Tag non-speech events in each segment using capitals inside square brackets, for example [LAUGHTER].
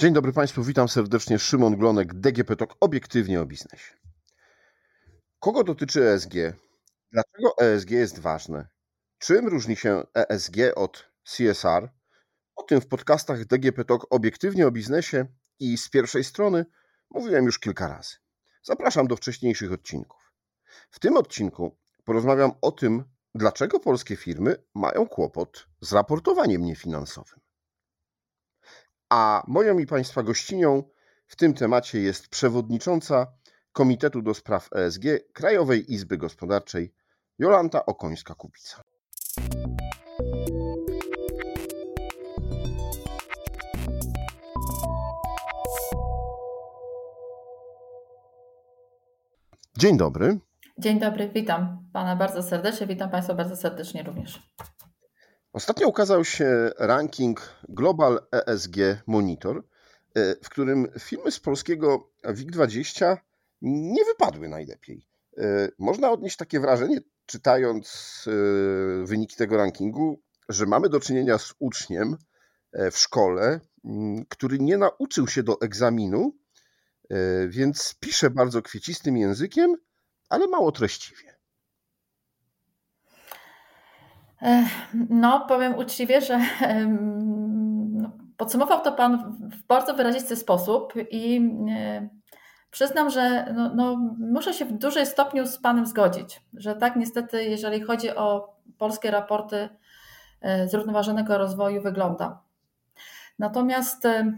Dzień dobry Państwu, witam serdecznie. Szymon Glonek, DGP TOK, obiektywnie o biznesie. Kogo dotyczy ESG? Dlaczego ESG jest ważne? Czym różni się ESG od CSR? O tym w podcastach DGP TOK obiektywnie o biznesie i z pierwszej strony mówiłem już kilka razy. Zapraszam do wcześniejszych odcinków. W tym odcinku porozmawiam o tym, dlaczego polskie firmy mają kłopot z raportowaniem niefinansowym. A moją i Państwa gościnią w tym temacie jest przewodnicząca Komitetu do Spraw ESG Krajowej Izby Gospodarczej Jolanta Okońska-Kubica. Dzień dobry. Dzień dobry, witam Pana bardzo serdecznie, witam Państwa bardzo serdecznie również. Ostatnio ukazał się ranking Global ESG Monitor, e, w którym firmy z polskiego WIG20 nie wypadły najlepiej. E, można odnieść takie wrażenie, czytając e, wyniki tego rankingu, że mamy do czynienia z uczniem w szkole, który nie nauczył się do egzaminu, więc pisze bardzo kwiecistym językiem, ale mało treściwie. No, powiem uczciwie, że no, podsumował to Pan w bardzo wyrazisty sposób i e, przyznam, że no, no, muszę się w dużej stopniu z Panem zgodzić, że tak niestety, jeżeli chodzi o polskie raporty e, zrównoważonego rozwoju, wygląda. Natomiast e,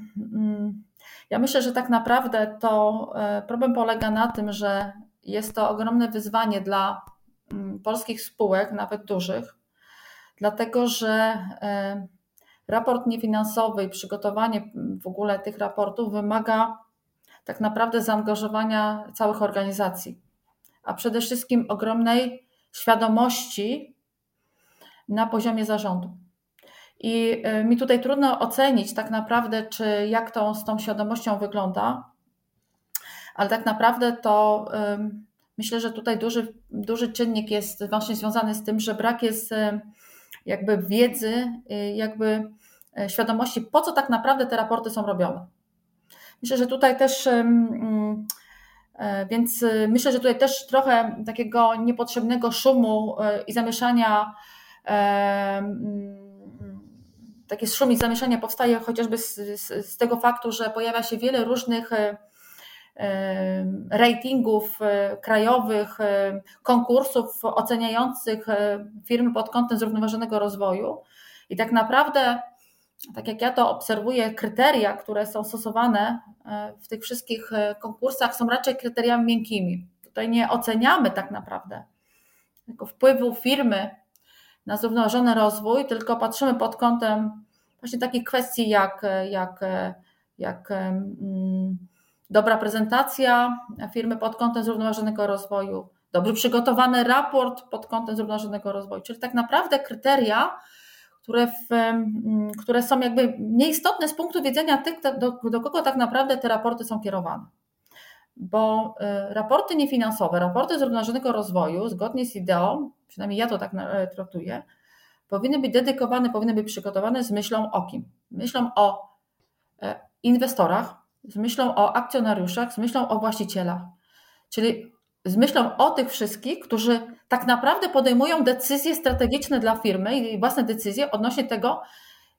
ja myślę, że tak naprawdę to problem polega na tym, że jest to ogromne wyzwanie dla polskich spółek, nawet dużych, dlatego że e, raport niefinansowy i przygotowanie w ogóle tych raportów wymaga tak naprawdę zaangażowania całych organizacji, a przede wszystkim ogromnej świadomości na poziomie zarządu. I e, mi tutaj trudno ocenić tak naprawdę, czy jak to z tą świadomością wygląda, ale tak naprawdę to myślę, że tutaj duży, duży czynnik jest właśnie związany z tym, że brak jest jakby wiedzy, y, jakby e, świadomości, po co tak naprawdę te raporty są robione. Myślę, że tutaj też, mm, e, więc y, myślę, że tutaj też trochę takiego niepotrzebnego szumu e, i zamieszania, mm, takie szum i zamieszanie powstaje chociażby z, z, z tego faktu, że pojawia się wiele różnych ratingów e, krajowych, e, konkursów oceniających e, firmy pod kątem zrównoważonego rozwoju. I tak naprawdę, tak jak ja to obserwuję, kryteria, które są stosowane w tych wszystkich konkursach, są raczej kryteriami miękkimi. Tutaj nie oceniamy tak naprawdę tylko wpływu firmy na zrównoważony rozwój, tylko patrzymy pod kątem właśnie takich kwestii jak, jak, jak dobra prezentacja firmy pod kątem zrównoważonego rozwoju, dobrze przygotowany raport pod kątem zrównoważonego rozwoju, czyli tak naprawdę kryteria, które, w, które są jakby nieistotne z punktu widzenia tych, do, do kogo tak naprawdę te raporty są kierowane. Bo y, raporty niefinansowe, raporty zrównoważonego rozwoju, zgodnie z ideą, przynajmniej ja to tak e, traktuję, powinny być dedykowane, powinny być przygotowane z myślą o kim? Myślą o e, inwestorach, z myślą o akcjonariuszach, z myślą o właścicielach. Czyli z myślą o tych wszystkich, którzy tak naprawdę podejmują decyzje strategiczne dla firmy i własne decyzje odnośnie tego,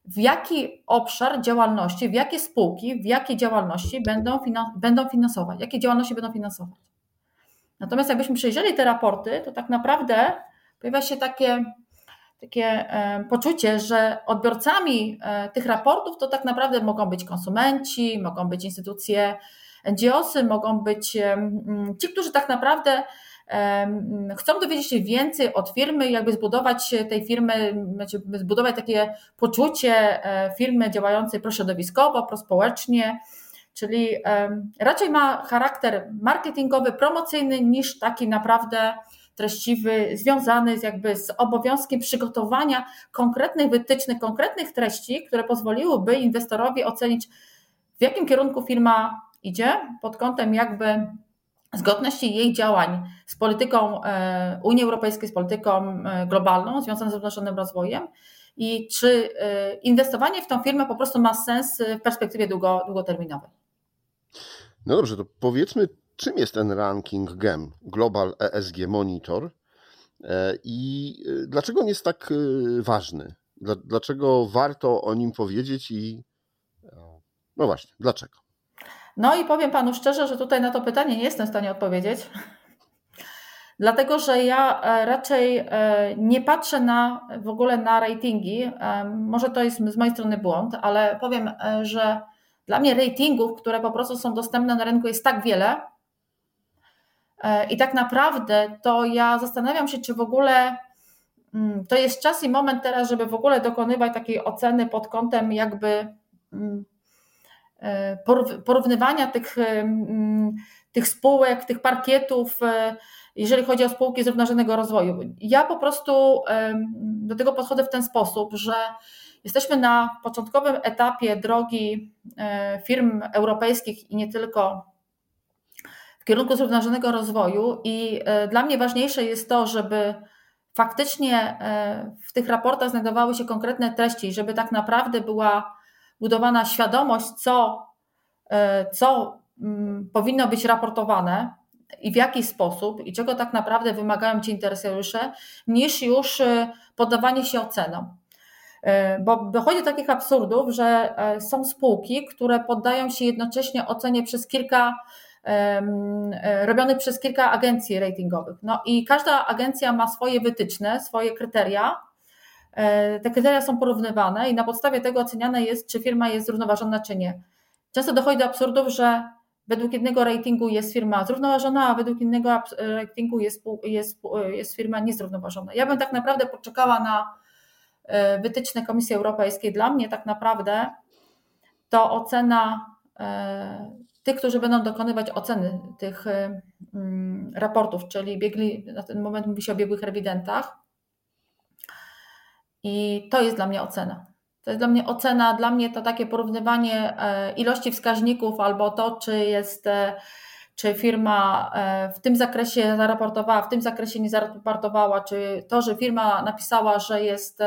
w jaki obszar działalności, w jakie spółki, w jakie działalności będą, będą finansować, jakie działalności będą finansować. Natomiast jakbyśmy przejrzeli te raporty, to tak naprawdę pojawia się takie takie e, poczucie, że odbiorcami e, tych raportów to tak naprawdę mogą być konsumenci, mogą być instytucje NGOsy, mogą być ci, którzy tak naprawdę chcą dowiedzieć się więcej od firmy, jakby zbudować tej firmy, znaczy zbudować takie poczucie e, firmy działającej prośrodowiskowo, prospołecznie, czyli raczej ma charakter marketingowy, promocyjny niż taki naprawdę treściwy, związany z jakby z obowiązkiem przygotowania konkretnych wytycznych, konkretnych treści, które pozwoliłyby inwestorowi ocenić, w jakim kierunku firma idzie pod kątem jakby zgodności jej działań z polityką e, Unii Europejskiej, z polityką e, globalną związaną z zrównoważonym rozwojem i czy inwestowanie w tą firmę po prostu ma sens w perspektywie długo, długoterminowej. No dobrze, to powiedzmy, czym jest ten ranking GEM, Global ESG Monitor i dlaczego on jest tak ważny? Dlaczego warto o nim powiedzieć i no właśnie, dlaczego? No i powiem panu szczerze, że tutaj na to pytanie nie jestem w stanie odpowiedzieć. [LAUGHS] Dlatego, że ja e, raczej e, nie patrzę na w ogóle na ratingi. E, może to jest z mojej strony błąd, ale powiem, że dla mnie ratingów, które po prostu są dostępne na rynku, jest tak wiele. I tak naprawdę to ja zastanawiam się, czy w ogóle mm, to jest czas i moment teraz, żeby w ogóle dokonywać takiej oceny pod kątem jakby mm, porównywania tych, mm, tych spółek, tych parkietów jeżeli chodzi o spółki zrównoważonego rozwoju. Ja po prostu do tego podchodzę w ten sposób, że jesteśmy na początkowym etapie drogi e, firm europejskich i nie tylko w kierunku zrównoważonego rozwoju i e, dla mnie ważniejsze jest to, żeby faktycznie e, w tych raportach znajdowały się konkretne treści, żeby tak naprawdę była budowana świadomość, co, co mm, powinno być raportowane, i w jaki sposób i czego tak naprawdę wymagają ci interesariusze, niż już poddawanie się ocenom. Bo dochodzi do takich absurdów, że e, są spółki, które poddają się jednocześnie ocenie przez kilka, e, robionych przez kilka agencji ratingowych. No i każda agencja ma swoje wytyczne, swoje kryteria. E, te kryteria są porównywane i na podstawie tego oceniane jest, czy firma jest zrównoważona, czy nie. Często dochodzi do absurdów, że według jednego ratingu jest firma zrównoważona, a według innego ratingu jest, jest, jest firma niezrównoważona. Ja bym tak naprawdę poczekała na e, wytyczne Komisji Europejskiej. Dla mnie tak naprawdę to ocena e, tych, którzy będą dokonywać oceny tych e, mm, raportów, czyli biegli, na ten moment mówi się o biegłych rewidentach. I to jest dla mnie ocena. To jest dla mnie ocena, dla mnie to takie porównywanie e, ilości wskaźników albo to, czy jest, e, czy firma e, w tym zakresie zaraportowała, w tym zakresie nie zaraportowała, czy to, że firma napisała, że jest,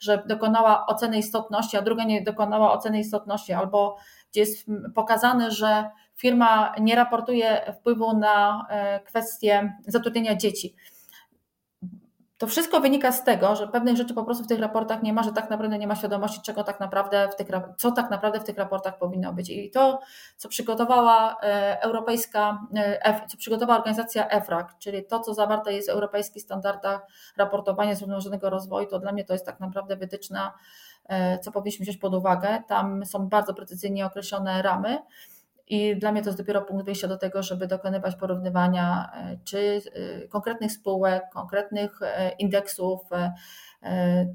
że dokonała oceny istotności, a druga nie dokonała oceny istotności, albo gdzie jest pokazane, że firma nie raportuje wpływu na kwestię zatrudnienia dzieci. To wszystko wynika z tego, że pewnych rzeczy po prostu w tych raportach nie ma, że tak naprawdę nie ma świadomości, czego tak naprawdę w tych, co tak naprawdę w tych raportach powinno być. I to, co przygotowała e, europejska, e, co przygotowała organizacja EFRAG, czyli to, co zawarte jest w europejskich standardach raportowania zrównoważonego rozwoju, to dla mnie to jest tak naprawdę wytyczna, e, co powinniśmy wziąć pod uwagę. Tam są bardzo precyzyjnie określone ramy. I dla mnie to jest dopiero punkt wyjścia do tego, żeby dokonywać porównywania e, czy e, konkretnych spółek, konkretnych e, indeksów.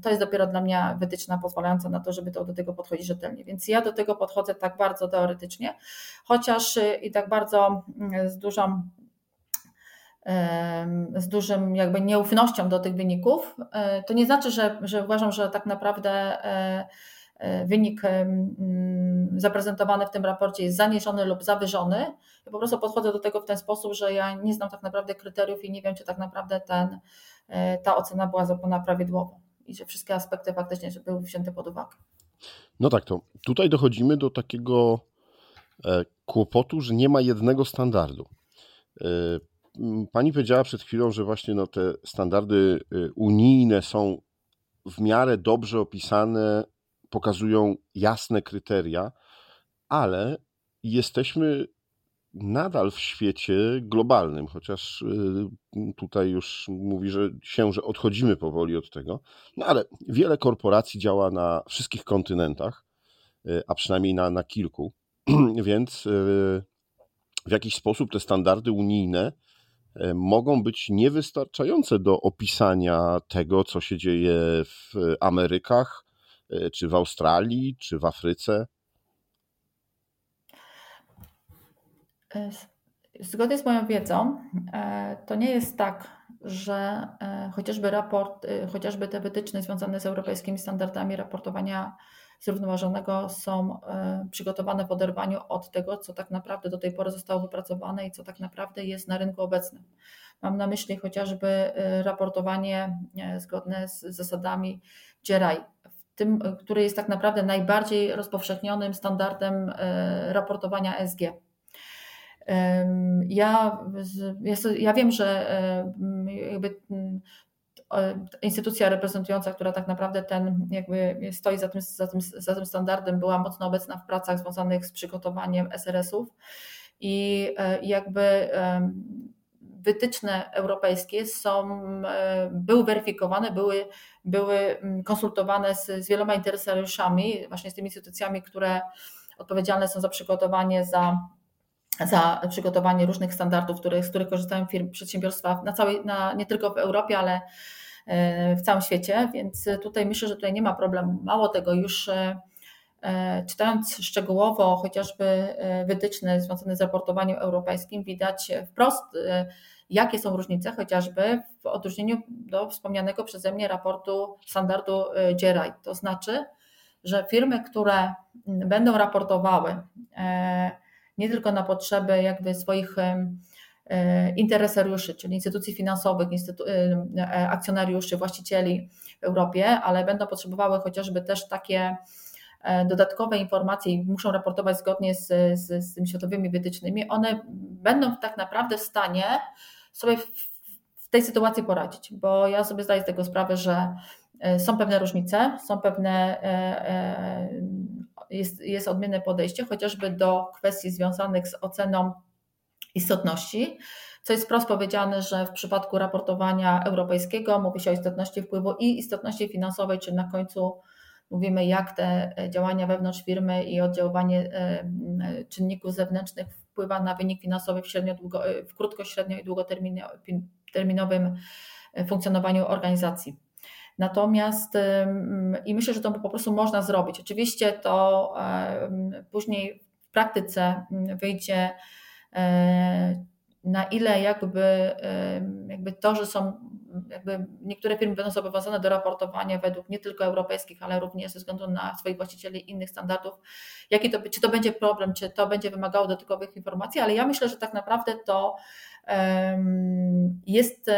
To jest dopiero dla mnie wytyczna pozwalająca na to, żeby to do tego podchodzić rzetelnie. Więc ja do tego podchodzę tak bardzo teoretycznie, chociaż i tak bardzo mm, z dużą z dużym jakby nieufnością do tych wyników. To nie znaczy, że, że uważam, że tak naprawdę E, wynik mm, zaprezentowany w tym raporcie jest zaniżony lub zawyżony. Ja po prostu podchodzę do tego w ten sposób, że ja nie znam tak naprawdę kryteriów i nie wiem, czy tak naprawdę ten, e, ta ocena była zrobiona prawidłowo i że wszystkie aspekty faktycznie były wzięte pod uwagę. No tak, to tutaj dochodzimy do takiego e, kłopotu, że nie ma jednego standardu. Pani powiedziała przed chwilą, że właśnie no te standardy unijne są w miarę dobrze opisane pokazują jasne kryteria, ale jesteśmy nadal w świecie globalnym, chociaż y, tutaj już mówi że się, że odchodzimy powoli od tego. No ale wiele korporacji działa na wszystkich kontynentach, y, a przynajmniej na, na kilku, [CLEARS THROAT] więc y, w jakiś sposób te standardy unijne mogą być niewystarczające do opisania tego, co się dzieje w Amerykach, E, czy w Australii, czy w Afryce? E, zgodnie z moją wiedzą, e, to nie jest tak, że chociażby raport, chociażby te wytyczne związane z europejskimi standardami raportowania zrównoważonego są przygotowane w oderwaniu od tego, co tak naprawdę do tej pory zostało wypracowane i co tak naprawdę jest na rynku obecnym. Mam na myśli chociażby raportowanie zgodne z zasadami GRI tym, który jest tak naprawdę najbardziej rozpowszechnionym standardem raportowania ESG. Ja, ja wiem, że jakby instytucja reprezentująca, która tak naprawdę ten jakby stoi za tym, za, tym, za tym standardem, była mocno obecna w pracach związanych z przygotowaniem SRS-ów i e, jakby wytyczne europejskie są, e, były weryfikowane, były, były konsultowane z, z wieloma interesariuszami, właśnie z tymi instytucjami, które odpowiedzialne są za przygotowanie, za za przygotowanie różnych standardów, które, z których korzystają firmy, przedsiębiorstwa na całej, na, nie tylko w Europie, ale e, w całym świecie, więc tutaj myślę, że tutaj nie ma problemu. Mało tego, już e, e, czytając szczegółowo chociażby wytyczne związane z raportowaniem europejskim, widać wprost, jakie są różnice, chociażby w odróżnieniu do wspomnianego przeze mnie raportu standardu GRI. To znaczy, że firmy, które będą raportowały, nie tylko na potrzeby jakby swoich e, interesariuszy, czyli instytucji finansowych, instytu e, akcjonariuszy, właścicieli w Europie, ale będą potrzebowały chociażby też takie e, dodatkowe informacje i muszą raportować zgodnie z, z, z tymi światowymi wytycznymi, one będą tak naprawdę w stanie sobie w, w tej sytuacji poradzić, bo ja sobie zdaję z tego sprawę, że są pewne różnice, są pewne jest, jest odmienne podejście, chociażby do kwestii związanych z oceną istotności, co jest wprost powiedziane, że w przypadku raportowania europejskiego mówi się o istotności wpływu i istotności finansowej, czyli na końcu mówimy, jak te działania wewnątrz firmy i oddziaływanie e, czynników zewnętrznych wpływa na wynik finansowy w, średnio, w krótko, średnio i długoterminowym funkcjonowaniu organizacji. Natomiast i myślę, że to po prostu można zrobić. Oczywiście to później w praktyce wyjdzie e, na ile jakby, jakby to, że są jakby niektóre firmy będą zobowiązane do raportowania według nie tylko europejskich, ale również ze względu na swoich właścicieli innych standardów, jaki to, czy to będzie problem, czy to będzie wymagało dodatkowych informacji, ale ja myślę, że tak naprawdę to jest,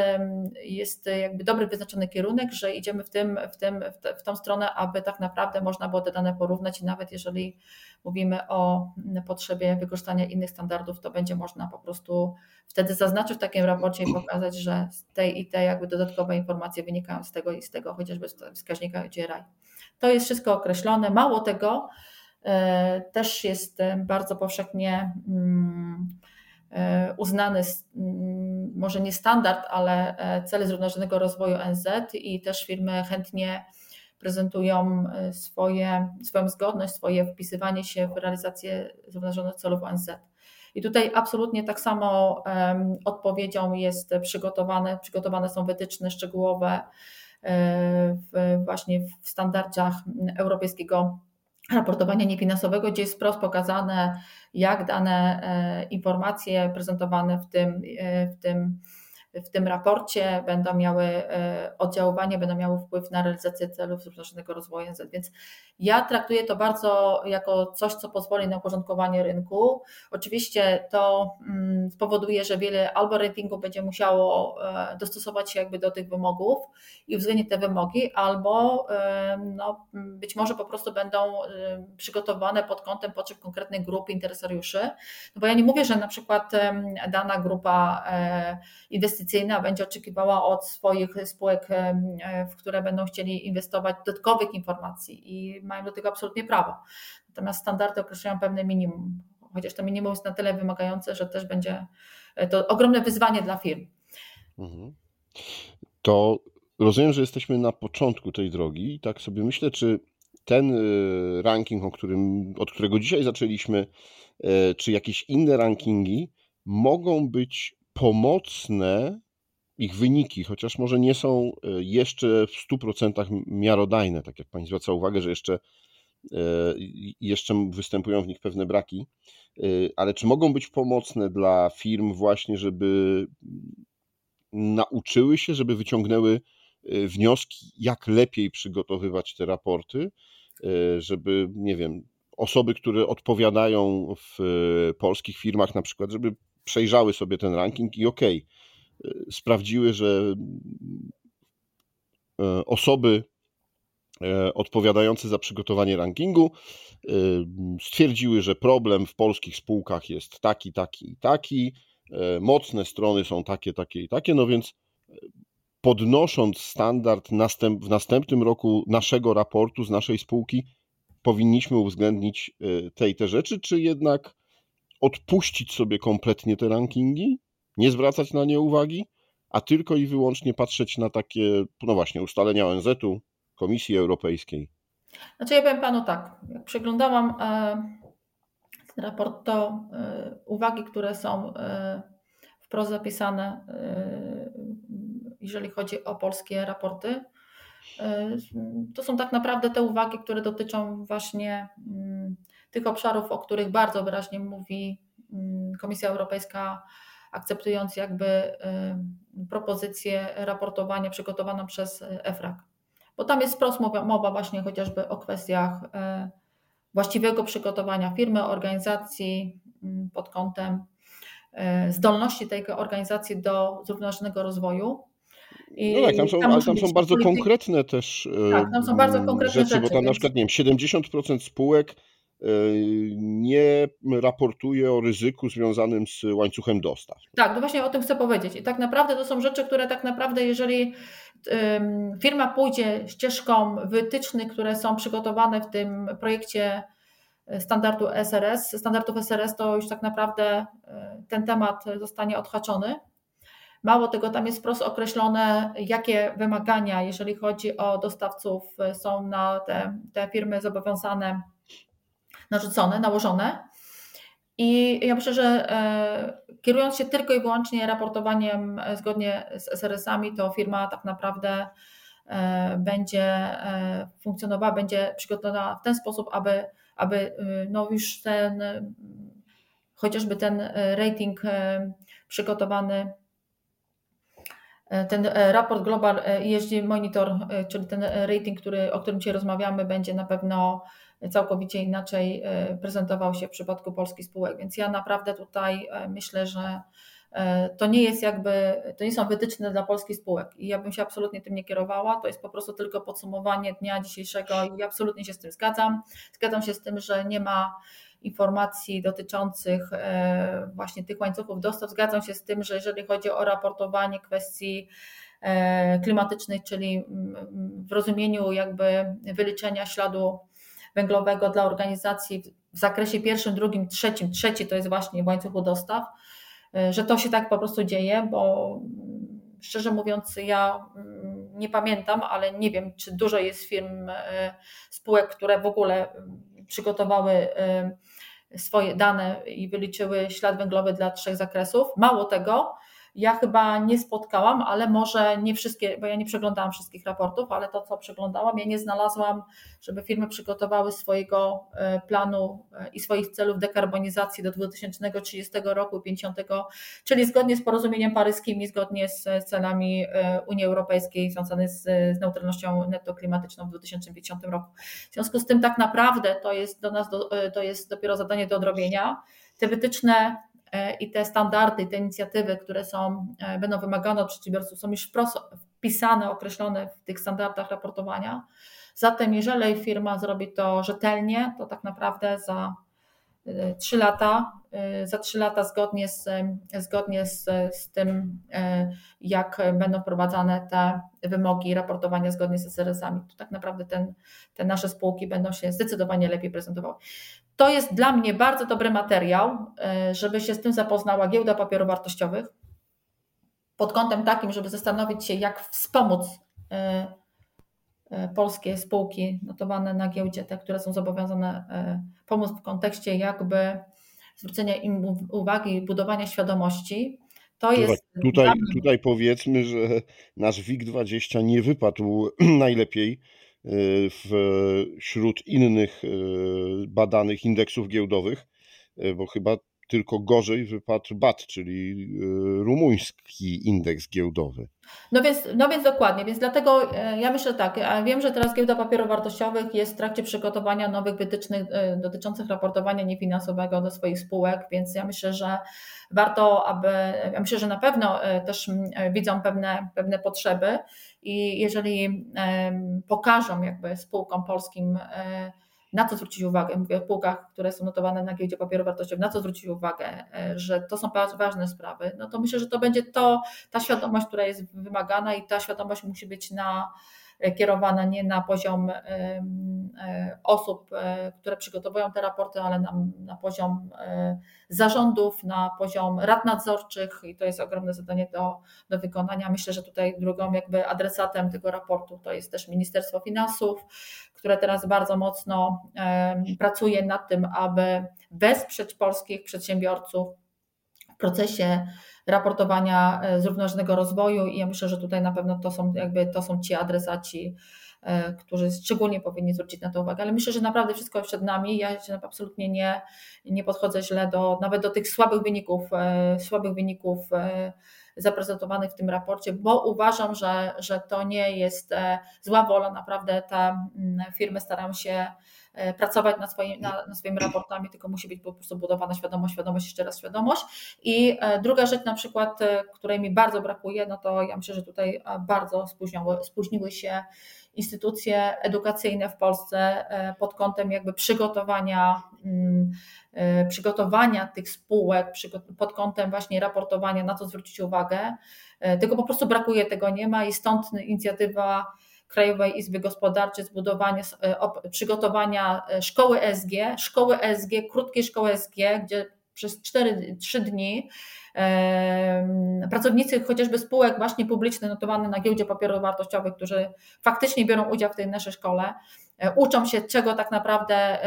jest jakby dobry wyznaczony kierunek, że idziemy w, tym, w, tym, w tą stronę, aby tak naprawdę można było te dane porównać i nawet jeżeli mówimy o potrzebie wykorzystania innych standardów, to będzie można po prostu wtedy zaznaczyć w takim raporcie i pokazać, że z tej i tej jakby dodatkowe informacje wynikają z tego i z tego chociażby wskaźnika GRI. To jest wszystko określone. Mało tego, e, też jest bardzo powszechnie mm, uznany, mm, może nie standard, ale e, cele zrównoważonego rozwoju NZ i też firmy chętnie prezentują e, swoje, swoją zgodność, swoje wpisywanie się w realizację zrównoważonych celów ONZ. I tutaj absolutnie tak samo odpowiedzią jest przygotowane, przygotowane są wytyczne szczegółowe w, właśnie w standardach europejskiego raportowania niefinansowego, gdzie jest wprost pokazane, jak dane e, informacje prezentowane w tym, e, w tym w tym raporcie będą miały e, oddziaływanie, będą miały wpływ na realizację celów zrównoważonego rozwoju NZ. Więc ja traktuję to bardzo jako coś, co pozwoli na uporządkowanie rynku. Oczywiście to mm, spowoduje, że wiele albo ratingu będzie musiało e, dostosować się jakby do tych wymogów i uwzględnić te wymogi, albo e, no, być może po prostu będą przygotowane pod kątem potrzeb konkretnych grup interesariuszy. No bo ja nie mówię, że na przykład dana grupa inwestycyjna inwestycyjna będzie oczekiwała od swoich spółek, w które będą chcieli inwestować, dodatkowych informacji i mają do tego absolutnie prawo. Natomiast standardy określają pewne minimum, chociaż to minimum jest na tyle wymagające, że też będzie e, to ogromne wyzwanie dla firm. Mhm. To rozumiem, że jesteśmy na początku tej drogi i tak sobie myślę, czy ten e, ranking, o którym, od którego dzisiaj zaczęliśmy, e, czy jakieś inne rankingi mogą być pomocne ich wyniki, chociaż może nie są e, jeszcze w 100% miarodajne, tak jak Pani zwraca uwagę, że jeszcze, e, jeszcze występują w nich pewne braki, e, ale czy mogą być pomocne dla firm właśnie, żeby nauczyły się, żeby wyciągnęły wnioski, jak lepiej przygotowywać te raporty, żeby, nie wiem, osoby, które odpowiadają w polskich firmach na przykład, żeby przejrzały sobie ten ranking i ok, sprawdziły, że e, osoby odpowiadający za przygotowanie rankingu stwierdziły, że problem w polskich spółkach jest taki, taki i taki, mocne strony są takie, takie i takie, no więc podnosząc standard w następnym roku naszego raportu z naszej spółki, powinniśmy uwzględnić te i te rzeczy, czy jednak odpuścić sobie kompletnie te rankingi, nie zwracać na nie uwagi, a tylko i wyłącznie patrzeć na takie, no właśnie, ustalenia ONZ-u, Komisji Europejskiej? Znaczy ja powiem Panu tak, jak przeglądałam e, ten raport, to e, uwagi, które są e, wprost zapisane, jeżeli chodzi o polskie raporty, to są tak naprawdę te uwagi, które dotyczą właśnie mm, tych obszarów, o których bardzo wyraźnie mówi mm, Komisja Europejska, akceptując jakby propozycję raportowania przygotowaną przez EFRAG. Bo tam jest wprost mowa, mowa właśnie chociażby o kwestiach e, właściwego przygotowania firmy, organizacji mm, pod kątem zdolności tej organizacji do zrównoważonego rozwoju. I no tak, tam są, tam ale tam są bardzo polityki. konkretne też tak, tam są bardzo konkretne rzeczy, rzeczy bo tam więc... na przykład nie wiem, 70% spółek nie raportuje o ryzyku związanym z łańcuchem dostaw. Tak, no właśnie o tym chcę powiedzieć. I tak naprawdę to są rzeczy, które tak naprawdę, jeżeli firma pójdzie ścieżką wytycznych, które są przygotowane w tym projekcie e, standardu SRS, standardów SRS, to już tak naprawdę e, ten temat zostanie odhaczony. Mało tego, tam jest wprost określone, jakie wymagania, jeżeli chodzi o dostawców, e, są na te, te firmy zobowiązane narzucone, nałożone. I ja myślę, że e, kierując się tylko i wyłącznie raportowaniem e, zgodnie z SRS-ami, to firma tak naprawdę e, będzie funkcjonowała, będzie przygotowana w ten sposób, aby, aby no już ten chociażby ten rating przygotowany, ten raport Global ESG Monitor, czyli ten rating, który, o którym dzisiaj rozmawiamy, będzie na pewno całkowicie inaczej e, prezentował się w przypadku polskich spółek. Więc ja naprawdę tutaj e, myślę, że e, to nie jest jakby, to nie są wytyczne dla polskich spółek i ja bym się absolutnie tym nie kierowała. To jest po prostu tylko podsumowanie dnia dzisiejszego i absolutnie się z tym zgadzam. Zgadzam się z tym, że nie ma informacji dotyczących właśnie tych łańcuchów dostaw. Zgadzam się z tym, że jeżeli chodzi o raportowanie kwestii klimatycznych, czyli w rozumieniu jakby wyliczenia śladu węglowego dla organizacji w zakresie pierwszym, drugim, trzecim, trzeci to jest właśnie w łańcuchu dostaw, y, że to się tak po prostu dzieje, bo mm, szczerze mówiąc, ja mm, nie pamiętam, ale nie wiem, czy dużo jest firm, y, spółek, które w ogóle mm, przygotowały y, swoje dane i wyliczyły ślad węglowy dla trzech zakresów. Mało tego, ja chyba nie spotkałam, ale może nie wszystkie, bo ja nie przeglądałam wszystkich raportów, ale to, co przeglądałam, ja nie znalazłam, żeby firmy przygotowały swojego e, planu e, i swoich celów dekarbonizacji do 2030 roku 50, czyli zgodnie z porozumieniem paryskim i zgodnie z celami e, Unii Europejskiej związane z, z neutralnością netto klimatyczną w 2050 roku. W związku z tym tak naprawdę to jest do nas, do, to jest dopiero zadanie do odrobienia. Te wytyczne i te standardy, te inicjatywy, które są, e, będą wymagane od przedsiębiorców, są już wprost wpisane, określone w tych standardach raportowania. Zatem, jeżeli firma zrobi to rzetelnie, to tak naprawdę za 3 lata, y, za 3 lata zgodnie z, zgodnie z, z tym, jak będą wprowadzane te wymogi raportowania zgodnie z SRS-ami, to tak naprawdę ten, te nasze spółki będą się zdecydowanie lepiej prezentowały. To jest dla mnie bardzo dobry materiał, y, żeby się z tym zapoznała giełda papierów wartościowych pod kątem takim, żeby zastanowić się, jak wspomóc E, polskie spółki notowane na giełdzie, te, które są zobowiązane e, pomóc w kontekście jakby zwrócenia im uwagi, budowania świadomości. To jest. Tutaj, tutaj powiedzmy, że nasz WIG20 nie wypadł [CLEARS THROAT] najlepiej e, wśród innych badanych indeksów giełdowych, bo chyba tylko gorzej wypadł BAT, czyli y, rumuński indeks giełdowy. No więc, no więc dokładnie, więc dlatego e, ja myślę tak, wiem, że teraz giełda papierów wartościowych jest w trakcie przygotowania nowych wytycznych e, dotyczących raportowania niefinansowego do swoich spółek, więc ja myślę, że warto, aby, ja myślę, że na pewno e, też widzą pewne, pewne potrzeby i jeżeli pokażą jakby spółkom polskim na co zwrócić uwagę, mówię o spółkach, które są notowane na giełdzie papierów wartościowych, na co zwrócić uwagę, e, że to są ważne sprawy, no to myślę, że to będzie to, ta świadomość, która jest wymagana i ta świadomość musi być na kierowana nie na poziom e, osób, e, które przygotowują te raporty, ale na, na poziom e, zarządów, na poziom rad nadzorczych i to jest ogromne zadanie do, do wykonania. Myślę, że tutaj drugą jakby adresatem tego raportu to jest też Ministerstwo Finansów, które teraz bardzo mocno pracuje nad tym, aby wesprzeć polskich przedsiębiorców w procesie raportowania e, zrównoważonego rozwoju i ja myślę, że tutaj na pewno to są jakby to są ci adresaci, e, którzy szczególnie powinni zwrócić na to uwagę, ale myślę, że naprawdę wszystko przed nami. Ja się absolutnie nie, nie podchodzę źle do nawet do tych słabych wyników, e, słabych wyników zaprezentowanych w tym raporcie, bo uważam, że, że to nie jest zła wola, naprawdę te mm, firmy starają się pracować nad, swoim, na, nad swoimi raportami, tylko musi być po prostu budowana świadomość, świadomość, jeszcze raz świadomość. I e, druga rzecz na przykład, e, której mi bardzo brakuje, no to ja myślę, że tutaj bardzo spóźniły, spóźniły się instytucje edukacyjne w Polsce pod kątem jakby przygotowania, mm, przygotowania tych spółek, pod kątem właśnie raportowania, na co zwrócić uwagę. Tylko po prostu brakuje tego, nie ma i stąd inicjatywa Krajowej Izby Gospodarczej, zbudowanie, e, przygotowania e, szkoły ESG, szkoły ESG, krótkiej szkoły ESG, gdzie przez 4-3 dni pracownicy chociażby spółek właśnie publicznych notowanych na giełdzie papierów wartościowych, którzy faktycznie biorą udział w tej naszej szkole, E, uczą się, czego tak naprawdę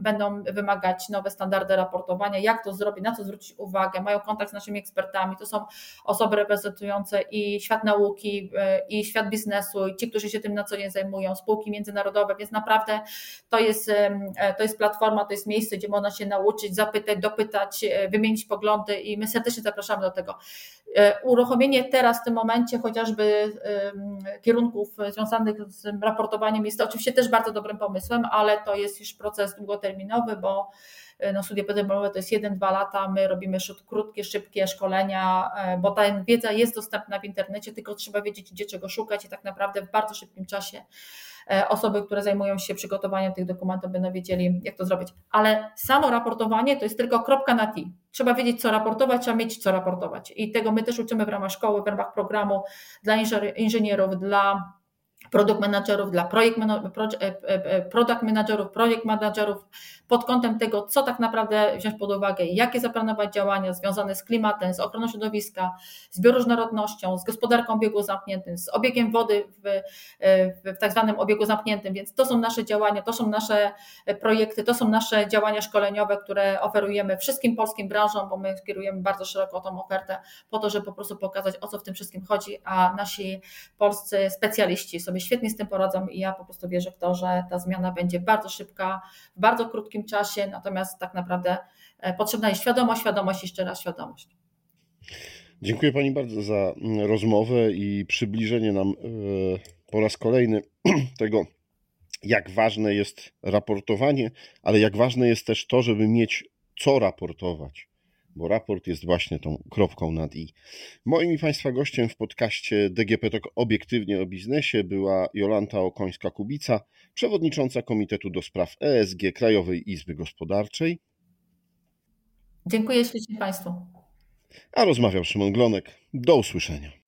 będą wymagać nowe standardy raportowania, jak to zrobić, na co zwrócić uwagę, mają kontakt z naszymi ekspertami. To są osoby reprezentujące i świat nauki, e, i świat biznesu, i ci, którzy się tym na co dzień zajmują, spółki międzynarodowe, więc naprawdę to jest, e, to jest platforma, to jest miejsce, gdzie można się nauczyć, zapytać, dopytać, wymienić poglądy i my serdecznie zapraszamy do tego. Uruchomienie teraz w tym momencie chociażby kierunków związanych z raportowaniem jest oczywiście też bardzo dobrym pomysłem, ale to jest już proces długoterminowy, bo e, no, studia podyplomowe to jest 1-2 lata, my robimy krótkie, szybkie szkolenia, e, bo ta wiedza jest dostępna w internecie, tylko trzeba wiedzieć, gdzie czego szukać i tak naprawdę w bardzo szybkim czasie e, osoby, które zajmują się przygotowaniem tych dokumentów będą wiedzieli, jak to zrobić. Ale samo raportowanie to jest tylko kropka na T. Trzeba wiedzieć, co raportować, trzeba mieć co raportować. I tego my też uczymy w ramach szkoły, w ramach programu dla inżynierów, dla produkt managerów, dla projekt, e, e, e, product managerów, projekt managerów pod kątem tego, co tak naprawdę wziąć pod uwagę, jakie zaplanować działania związane z klimatem, z ochroną środowiska, z bioróżnorodnością, z gospodarką obiegu zamkniętym, z obiegiem wody w, w tak zwanym obiegu zamkniętym, więc to są nasze działania, to są nasze projekty, to są nasze działania szkoleniowe, które oferujemy wszystkim polskim branżom, bo my kierujemy bardzo szeroko tą ofertę po to, żeby po prostu pokazać, o co w tym wszystkim chodzi, a nasi polscy specjaliści sobie świetnie z tym poradzą i ja po prostu wierzę w to, że ta zmiana będzie bardzo szybka, w bardzo krótkim czasie, natomiast tak naprawdę e, potrzebna jest świadomość, świadomość, jeszcze raz świadomość. Dziękuję Pani bardzo za mm, rozmowę i przybliżenie nam e, po raz kolejny [CLEARS THROAT] tego, jak ważne jest raportowanie, ale jak ważne jest też to, żeby mieć co raportować bo raport jest właśnie tą kropką nad i. Moim i Państwa gościem w podcaście DGP Talk obiektywnie o biznesie była Jolanta Okońska-Kubica, przewodnicząca Komitetu do Spraw ESG Krajowej Izby Gospodarczej. Dziękuję ślicznie Państwu. A rozmawiał Szymon Glonek. Do usłyszenia.